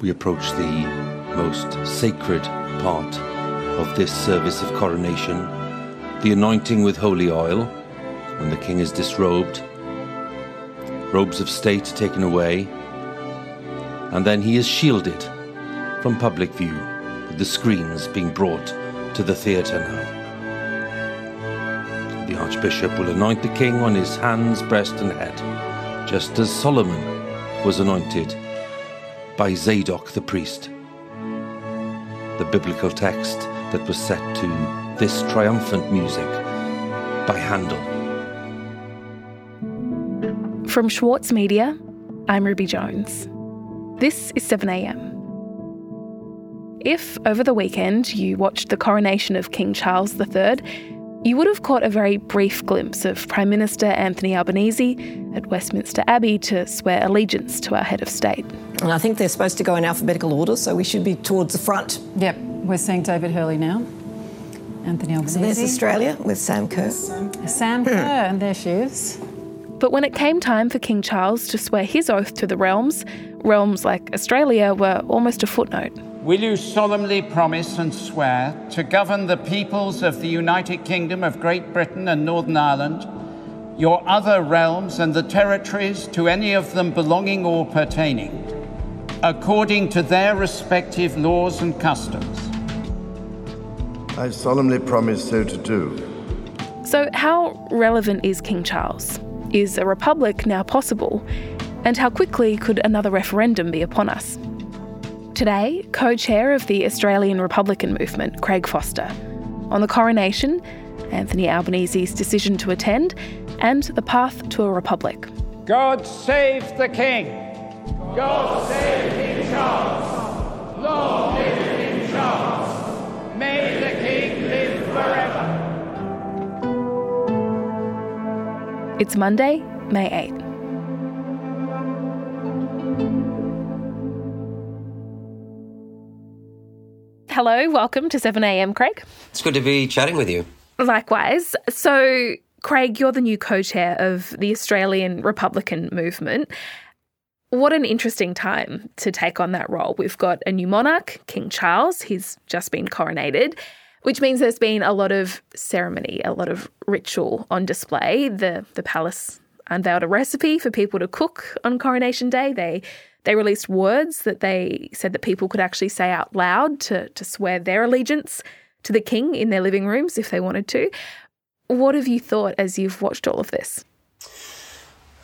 we approach the most sacred part of this service of coronation, the anointing with holy oil, when the king is disrobed, robes of state taken away, and then he is shielded from public view, with the screens being brought to the theatre now. The Archbishop will anoint the king on his hands, breast, and head, just as Solomon was anointed by Zadok the priest. The biblical text that was set to this triumphant music by Handel. From Schwartz Media, I'm Ruby Jones. This is 7am. If, over the weekend, you watched the coronation of King Charles III, you would have caught a very brief glimpse of Prime Minister Anthony Albanese at Westminster Abbey to swear allegiance to our head of state. And I think they're supposed to go in alphabetical order, so we should be towards the front. Yep, we're seeing David Hurley now. Anthony Albanese. So there's Australia with Sam Kerr. Sam hmm. Kerr, and there she is. But when it came time for King Charles to swear his oath to the realms, realms like Australia were almost a footnote. Will you solemnly promise and swear to govern the peoples of the United Kingdom of Great Britain and Northern Ireland, your other realms, and the territories to any of them belonging or pertaining, according to their respective laws and customs? I solemnly promise so to do. So, how relevant is King Charles? Is a republic now possible? And how quickly could another referendum be upon us? Today, co chair of the Australian Republican Movement, Craig Foster, on the coronation, Anthony Albanese's decision to attend, and the path to a republic. God save the King! God save King Charles! Long live King Charles! May the King live forever! It's Monday, May 8. Hello, welcome to 7am, Craig. It's good to be chatting with you. Likewise. So, Craig, you're the new co chair of the Australian Republican movement. What an interesting time to take on that role. We've got a new monarch, King Charles. He's just been coronated, which means there's been a lot of ceremony, a lot of ritual on display. The the palace unveiled a recipe for people to cook on coronation day. They they released words that they said that people could actually say out loud to, to swear their allegiance to the king in their living rooms if they wanted to. What have you thought as you've watched all of this?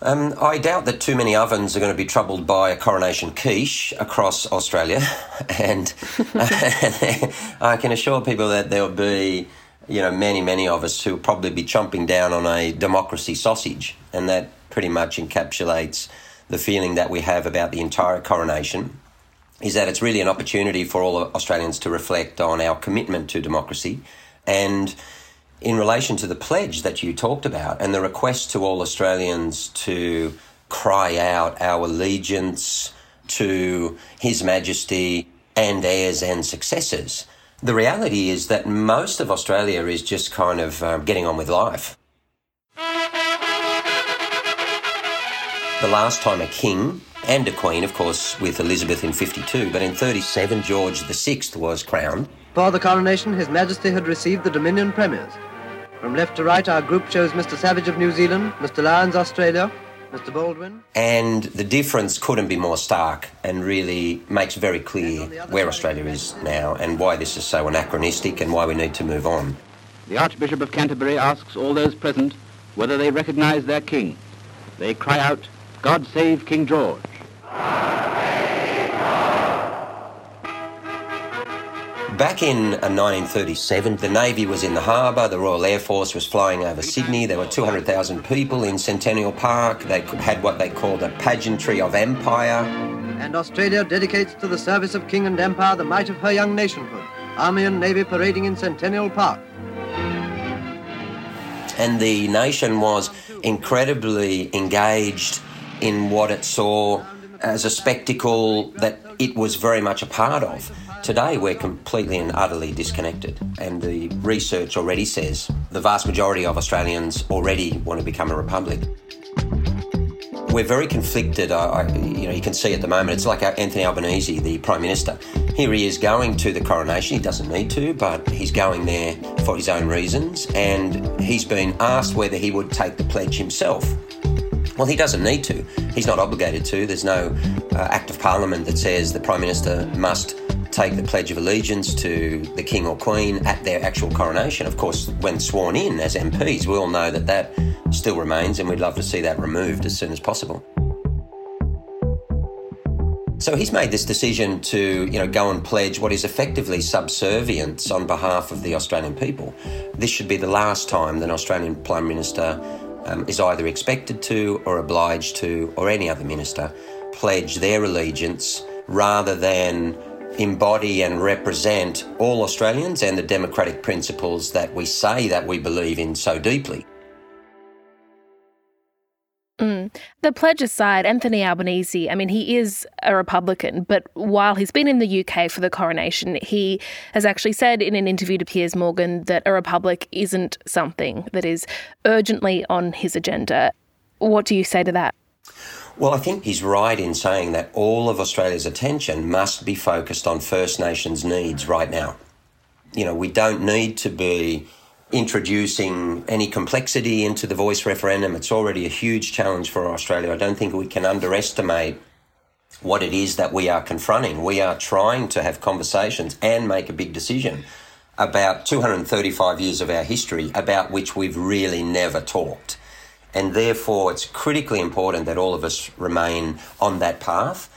Um, I doubt that too many ovens are going to be troubled by a coronation quiche across Australia, and I can assure people that there will be, you know, many, many of us who will probably be chomping down on a democracy sausage, and that pretty much encapsulates the feeling that we have about the entire coronation is that it's really an opportunity for all Australians to reflect on our commitment to democracy and in relation to the pledge that you talked about and the request to all Australians to cry out our allegiance to His Majesty and heirs and successors. The reality is that most of Australia is just kind of um, getting on with life. The last time a king and a queen, of course, with Elizabeth in 52, but in 37, George VI was crowned. For the coronation, His Majesty had received the Dominion Premiers. From left to right, our group shows Mr. Savage of New Zealand, Mr. Lyons, Australia, Mr. Baldwin. And the difference couldn't be more stark and really makes very clear where Australia is now and why this is so anachronistic and why we need to move on. The Archbishop of Canterbury asks all those present whether they recognise their king. They cry out, God save King George. Back in uh, 1937, the Navy was in the harbour, the Royal Air Force was flying over Sydney, there were 200,000 people in Centennial Park, they had what they called a pageantry of empire. And Australia dedicates to the service of King and Empire the might of her young nationhood, Army and Navy parading in Centennial Park. And the nation was incredibly engaged in what it saw as a spectacle that it was very much a part of. Today, we're completely and utterly disconnected, and the research already says the vast majority of Australians already want to become a republic. we're very conflicted. I, I, you know, you can see at the moment. It's like uh, Anthony Albanese, the Prime Minister. Here he is going to the coronation. He doesn't need to, but he's going there for his own reasons. And he's been asked whether he would take the pledge himself. Well, he doesn't need to. He's not obligated to. There's no uh, act of parliament that says the Prime Minister must take the Pledge of Allegiance to the King or Queen at their actual coronation. Of course, when sworn in as MPs, we all know that that still remains, and we'd love to see that removed as soon as possible. So he's made this decision to, you know, go and pledge what is effectively subservience on behalf of the Australian people. This should be the last time that an Australian Prime Minister um, is either expected to or obliged to, or any other minister, pledge their allegiance rather than embody and represent all Australians and the democratic principles that we say that we believe in so deeply. The pledge aside, Anthony Albanese, I mean, he is a Republican, but while he's been in the UK for the coronation, he has actually said in an interview to Piers Morgan that a republic isn't something that is urgently on his agenda. What do you say to that? Well, I think he's right in saying that all of Australia's attention must be focused on First Nations needs right now. You know, we don't need to be introducing any complexity into the voice referendum. It's already a huge challenge for Australia. I don't think we can underestimate what it is that we are confronting. We are trying to have conversations and make a big decision about 235 years of our history about which we've really never talked. And therefore, it's critically important that all of us remain on that path.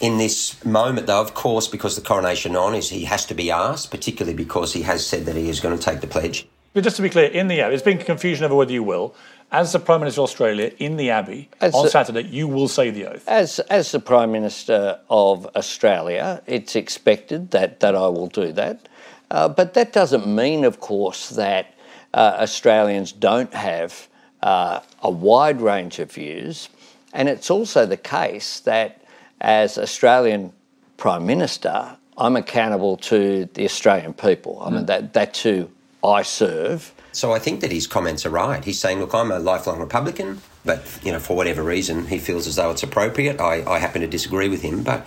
In this moment, though, of course, because the coronation on is he has to be asked, particularly because he has said that he is going to take the pledge. But just to be clear, in the Abbey, there's been confusion over whether you will. As the Prime Minister of Australia in the Abbey as on the, Saturday, you will say the oath. As as the Prime Minister of Australia, it's expected that, that I will do that. Uh, but that doesn't mean, of course, that uh, Australians don't have uh, a wide range of views. And it's also the case that as Australian Prime Minister, I'm accountable to the Australian people. I mean, mm. that, that's who I serve. So I think that his comments are right. He's saying, look, I'm a lifelong Republican, but, you know, for whatever reason, he feels as though it's appropriate. I, I happen to disagree with him, but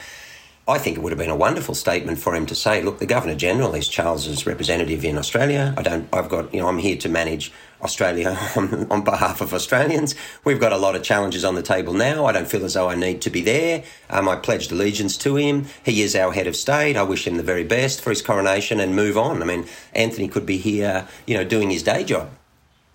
I think it would have been a wonderful statement for him to say, look, the Governor General is Charles's representative in Australia. I don't, I've got, you know, I'm here to manage Australia on, on, behalf of Australians. We've got a lot of challenges on the table now. I don't feel as though I need to be there. Um, I pledged allegiance to him. He is our head of state. I wish him the very best for his coronation and move on. I mean, Anthony could be here, you know, doing his day job.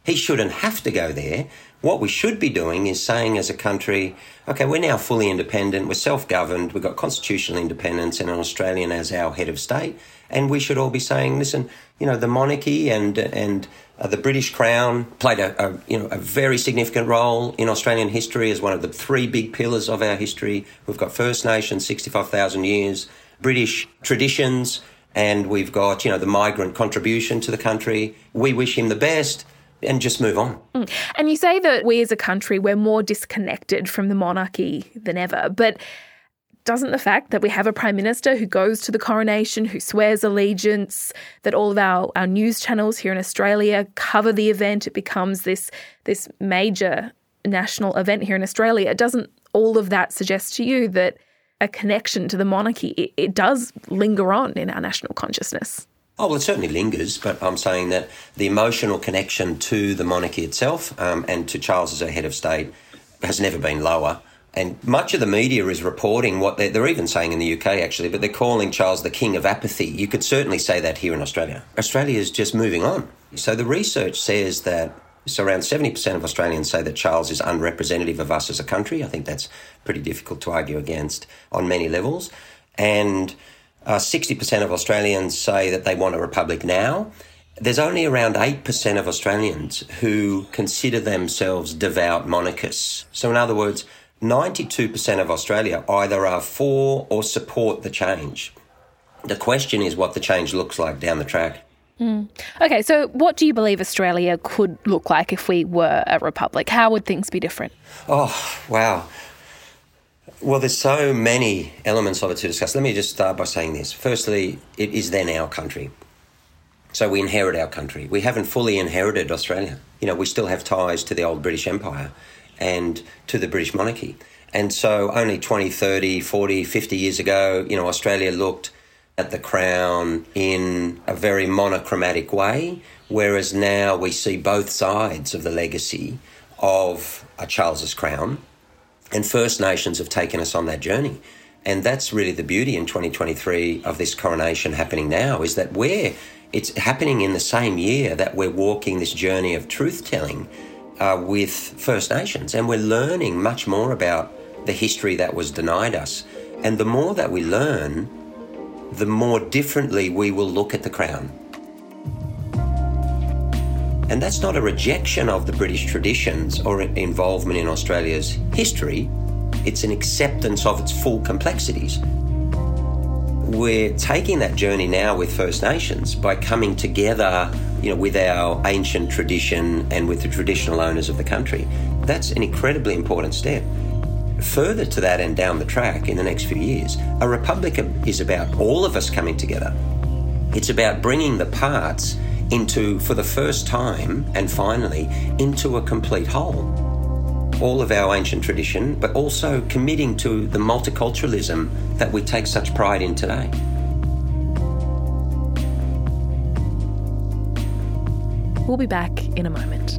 He shouldn't have to go there. What we should be doing is saying as a country, okay, we're now fully independent, we're self governed, we've got constitutional independence and an Australian as our head of state. And we should all be saying, listen, you know, the monarchy and, and uh, the British Crown played a, a, you know, a very significant role in Australian history as one of the three big pillars of our history. We've got First Nations, 65,000 years, British traditions, and we've got, you know, the migrant contribution to the country. We wish him the best and just move on. Mm. And you say that we as a country, we're more disconnected from the monarchy than ever. But doesn't the fact that we have a prime minister who goes to the coronation, who swears allegiance, that all of our, our news channels here in Australia cover the event, it becomes this this major national event here in Australia, doesn't all of that suggest to you that a connection to the monarchy it, it does linger on in our national consciousness? Oh, well, it certainly lingers, but I'm saying that the emotional connection to the monarchy itself um, and to Charles as a head of state has never been lower. And much of the media is reporting what they're, they're, even saying in the UK, actually, but they're calling Charles the king of apathy. You could certainly say that here in Australia. Australia is just moving on. So the research says that so around 70% of Australians say that Charles is unrepresentative of us as a country. I think that's pretty difficult to argue against on many levels. And uh, 60% of Australians say that they want a republic now. There's only around 8% of Australians who consider themselves devout monarchists. So, in other words, 92% of Australia either are for or support the change. The question is what the change looks like down the track. Mm. Okay, so what do you believe Australia could look like if we were a republic? How would things be different? Oh, wow. Well, there's so many elements of it to discuss. Let me just start by saying this. Firstly, it is then our country. So we inherit our country. We haven't fully inherited Australia. You know, we still have ties to the old British Empire. and to the British monarchy. And so only 20, 30, 40, 50 years ago, you know, Australia looked at the crown in a very monochromatic way, whereas now we see both sides of the legacy of a Charles's crown. And First Nations have taken us on that journey. And that's really the beauty in 2023 of this coronation happening now is that we're, it's happening in the same year that we're walking this journey of truth telling uh, with First Nations. And we're learning much more about the history that was denied us. And the more that we learn, the more differently we will look at the crown. And that's not a rejection of the British traditions or involvement in Australia's history, it's an acceptance of its full complexities. We're taking that journey now with First Nations by coming together, you know, with our ancient tradition and with the traditional owners of the country. That's an incredibly important step. Further to that and down the track in the next few years, a republic is about all of us coming together. It's about bringing the parts into, for the first time and finally, into a complete whole. All of our ancient tradition, but also committing to the multiculturalism that we take such pride in today. We'll be back in a moment.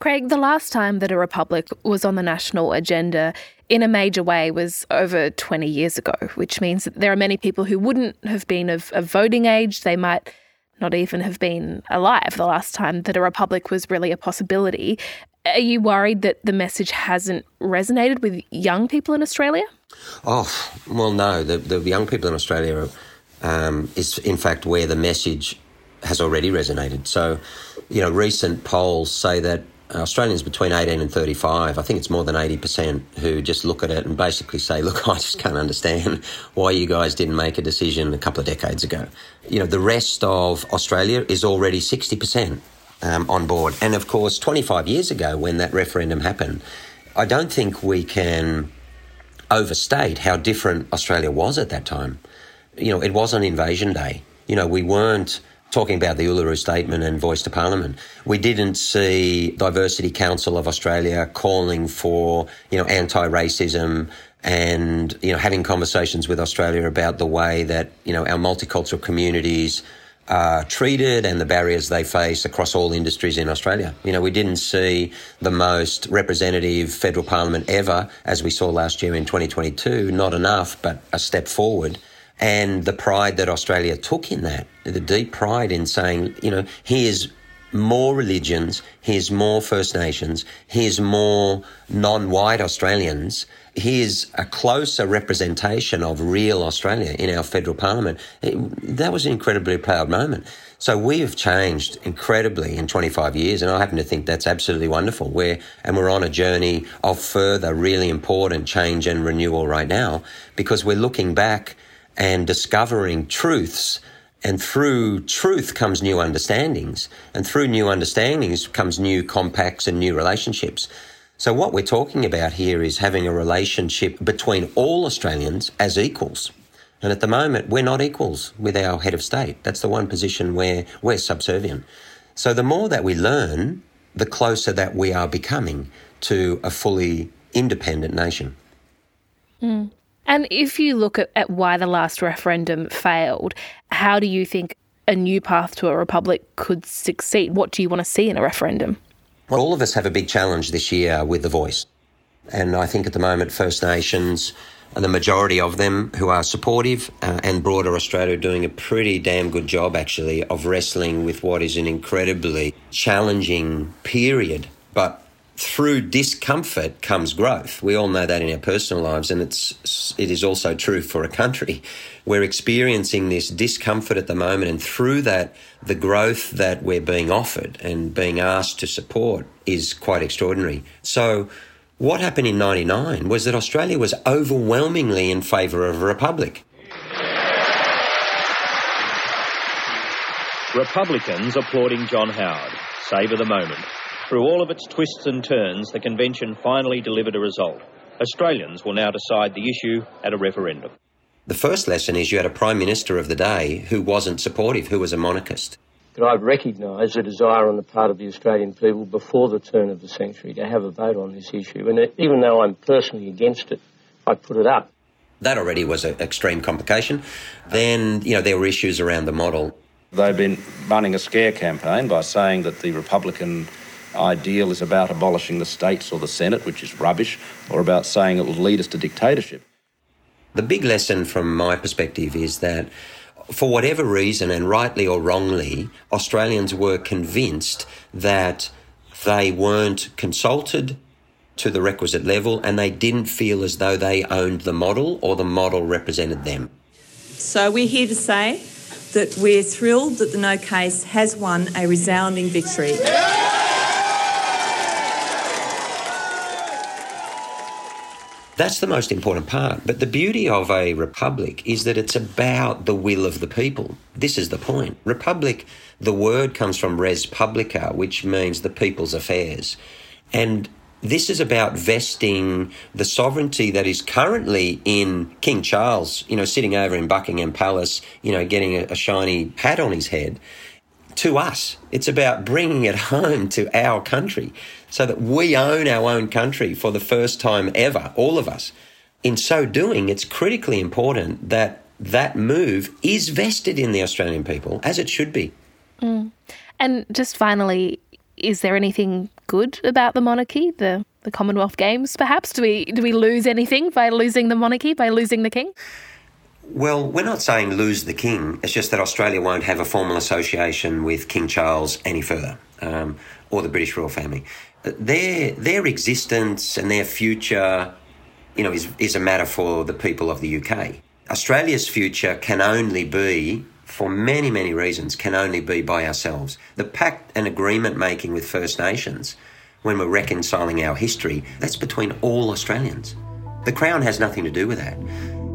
Craig, the last time that a republic was on the national agenda in a major way was over 20 years ago, which means that there are many people who wouldn't have been of, of voting age. They might not even have been alive the last time that a republic was really a possibility. Are you worried that the message hasn't resonated with young people in Australia? Oh, well, no. The, the young people in Australia um, is, in fact, where the message has already resonated. So, you know, recent polls say that Australians between 18 and 35, I think it's more than 80% who just look at it and basically say, look, I just can't understand why you guys didn't make a decision a couple of decades ago. You know, the rest of Australia is already 60% um, on board. And of course, 25 years ago when that referendum happened, I don't think we can overstate how different Australia was at that time. You know, it was on invasion day. You know, we weren't talking about the Uluru Statement and Voice to Parliament, we didn't see Diversity Council of Australia calling for, you know, anti-racism and, you know, having conversations with Australia about the way that, you know, our multicultural communities are treated and the barriers they face across all industries in Australia. You know, we didn't see the most representative federal parliament ever, as we saw last year in 2022. Not enough, but a step forward and the pride that Australia took in that, the deep pride in saying, you know, here's more religions, here's more First Nations, here's more non white Australians, here's a closer representation of real Australia in our federal parliament. It, that was an incredibly proud moment. So we have changed incredibly in 25 years, and I happen to think that's absolutely wonderful. We're, and we're on a journey of further really important change and renewal right now because we're looking back and discovering truths. And through truth comes new understandings. And through new understandings comes new compacts and new relationships. So, what we're talking about here is having a relationship between all Australians as equals. And at the moment, we're not equals with our head of state. That's the one position where we're subservient. So, the more that we learn, the closer that we are becoming to a fully independent nation. Mm. And if you look at, at why the last referendum failed, how do you think a new path to a republic could succeed? What do you want to see in a referendum? Well, all of us have a big challenge this year with the voice. And I think at the moment, First Nations, and the majority of them who are supportive uh, and broader Australia are doing a pretty damn good job actually of wrestling with what is an incredibly challenging period. But through discomfort comes growth. We all know that in our personal lives, and it's it is also true for a country. We're experiencing this discomfort at the moment, and through that, the growth that we're being offered and being asked to support is quite extraordinary. So what happened in 99 was that Australia was overwhelmingly in favour of a republic. Republicans applauding John Howard. Savour the moment. Through all of its twists and turns, the convention finally delivered a result. Australians will now decide the issue at a referendum. The first lesson is you had a Prime Minister of the day who wasn't supportive, who was a monarchist that I recognise recognised a desire on the part of the Australian people before the turn of the century to have a vote on this issue. And it, even though I'm personally against it, I put it up. That already was an extreme complication. Then, you know, there were issues around the model. They've been running a scare campaign by saying that the Republican ideal is about abolishing the states or the Senate, which is rubbish, or about saying it will lead us to dictatorship. The big lesson from my perspective is that for whatever reason, and rightly or wrongly, Australians were convinced that they weren't consulted to the requisite level and they didn't feel as though they owned the model or the model represented them. So we're here to say that we're thrilled that the no case has won a resounding victory. That's the most important part. But the beauty of a republic is that it's about the will of the people. This is the point. Republic, the word comes from res publica, which means the people's affairs. And this is about vesting the sovereignty that is currently in King Charles, you know, sitting over in Buckingham Palace, you know, getting a, a shiny hat on his head to us. It's about bringing it home to our country so that we own our own country for the first time ever, all of us. In so doing, it's critically important that that move is vested in the Australian people, as it should be. Mm. And just finally, is there anything good about the monarchy, the, the Commonwealth Games, perhaps? Do we, do we lose anything by losing the monarchy, by losing the king? Well, we're not saying lose the king. It's just that Australia won't have a formal association with King Charles any further, um, or the British royal family. Their their existence and their future, you know, is is a matter for the people of the UK. Australia's future can only be, for many many reasons, can only be by ourselves. The pact and agreement making with First Nations, when we're reconciling our history, that's between all Australians. The Crown has nothing to do with that.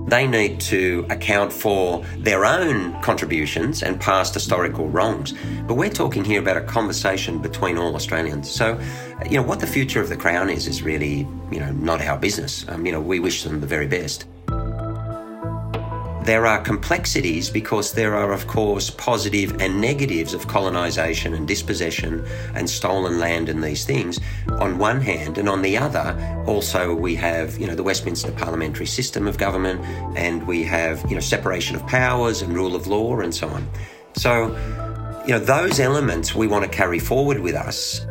They need to account for their own contributions and past historical wrongs. But we're talking here about a conversation between all Australians. So, you know, what the future of the Crown is, is really, you know, not our business. Um, you know, we wish them the very best. There are complexities because there are, of course, positive and negatives of colonisation and dispossession and stolen land and these things on one hand, and on the other, also we have, you know, the Westminster parliamentary system of government, and we have, you know, separation of powers and rule of law and so on. So, you know, those elements we want to carry forward with us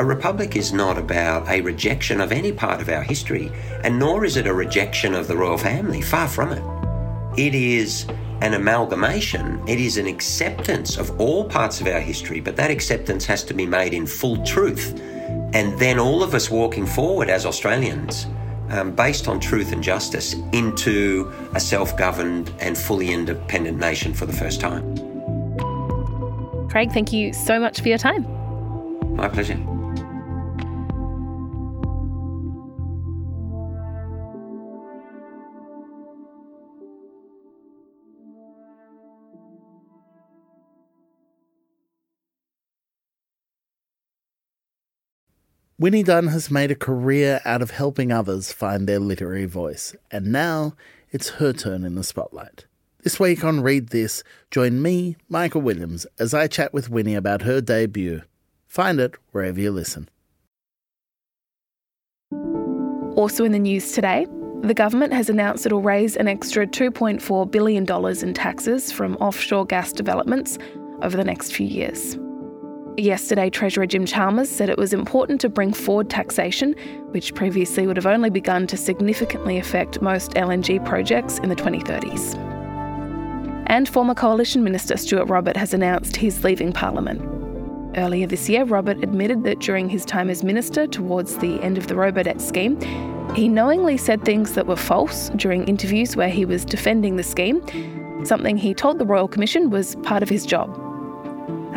a republic is not about a rejection of any part of our history, and nor is it a rejection of the royal family. Far from it. It is an amalgamation, it is an acceptance of all parts of our history, but that acceptance has to be made in full truth. And then all of us walking forward as Australians, um, based on truth and justice, into a self governed and fully independent nation for the first time. Craig, thank you so much for your time. My pleasure. Winnie Dunn has made a career out of helping others find their literary voice, and now it's her turn in the spotlight. This week on Read This, join me, Michael Williams, as I chat with Winnie about her debut. Find it wherever you listen. Also in the news today, The government has announced it'll raise an extra $2.4 billion in taxes from offshore gas developments over the next few years. Yesterday, Treasurer Jim Chalmers said it was important to bring forward taxation, which previously would have only begun to significantly affect most LNG projects in the 2030s. And former Coalition Minister Stuart Robert has announced he's leaving Parliament. Earlier this year, Robert admitted that during his time as minister towards the end of the Robodebt scheme, he knowingly said things that were false during interviews where he was defending the scheme, something he told the Royal Commission was part of his job.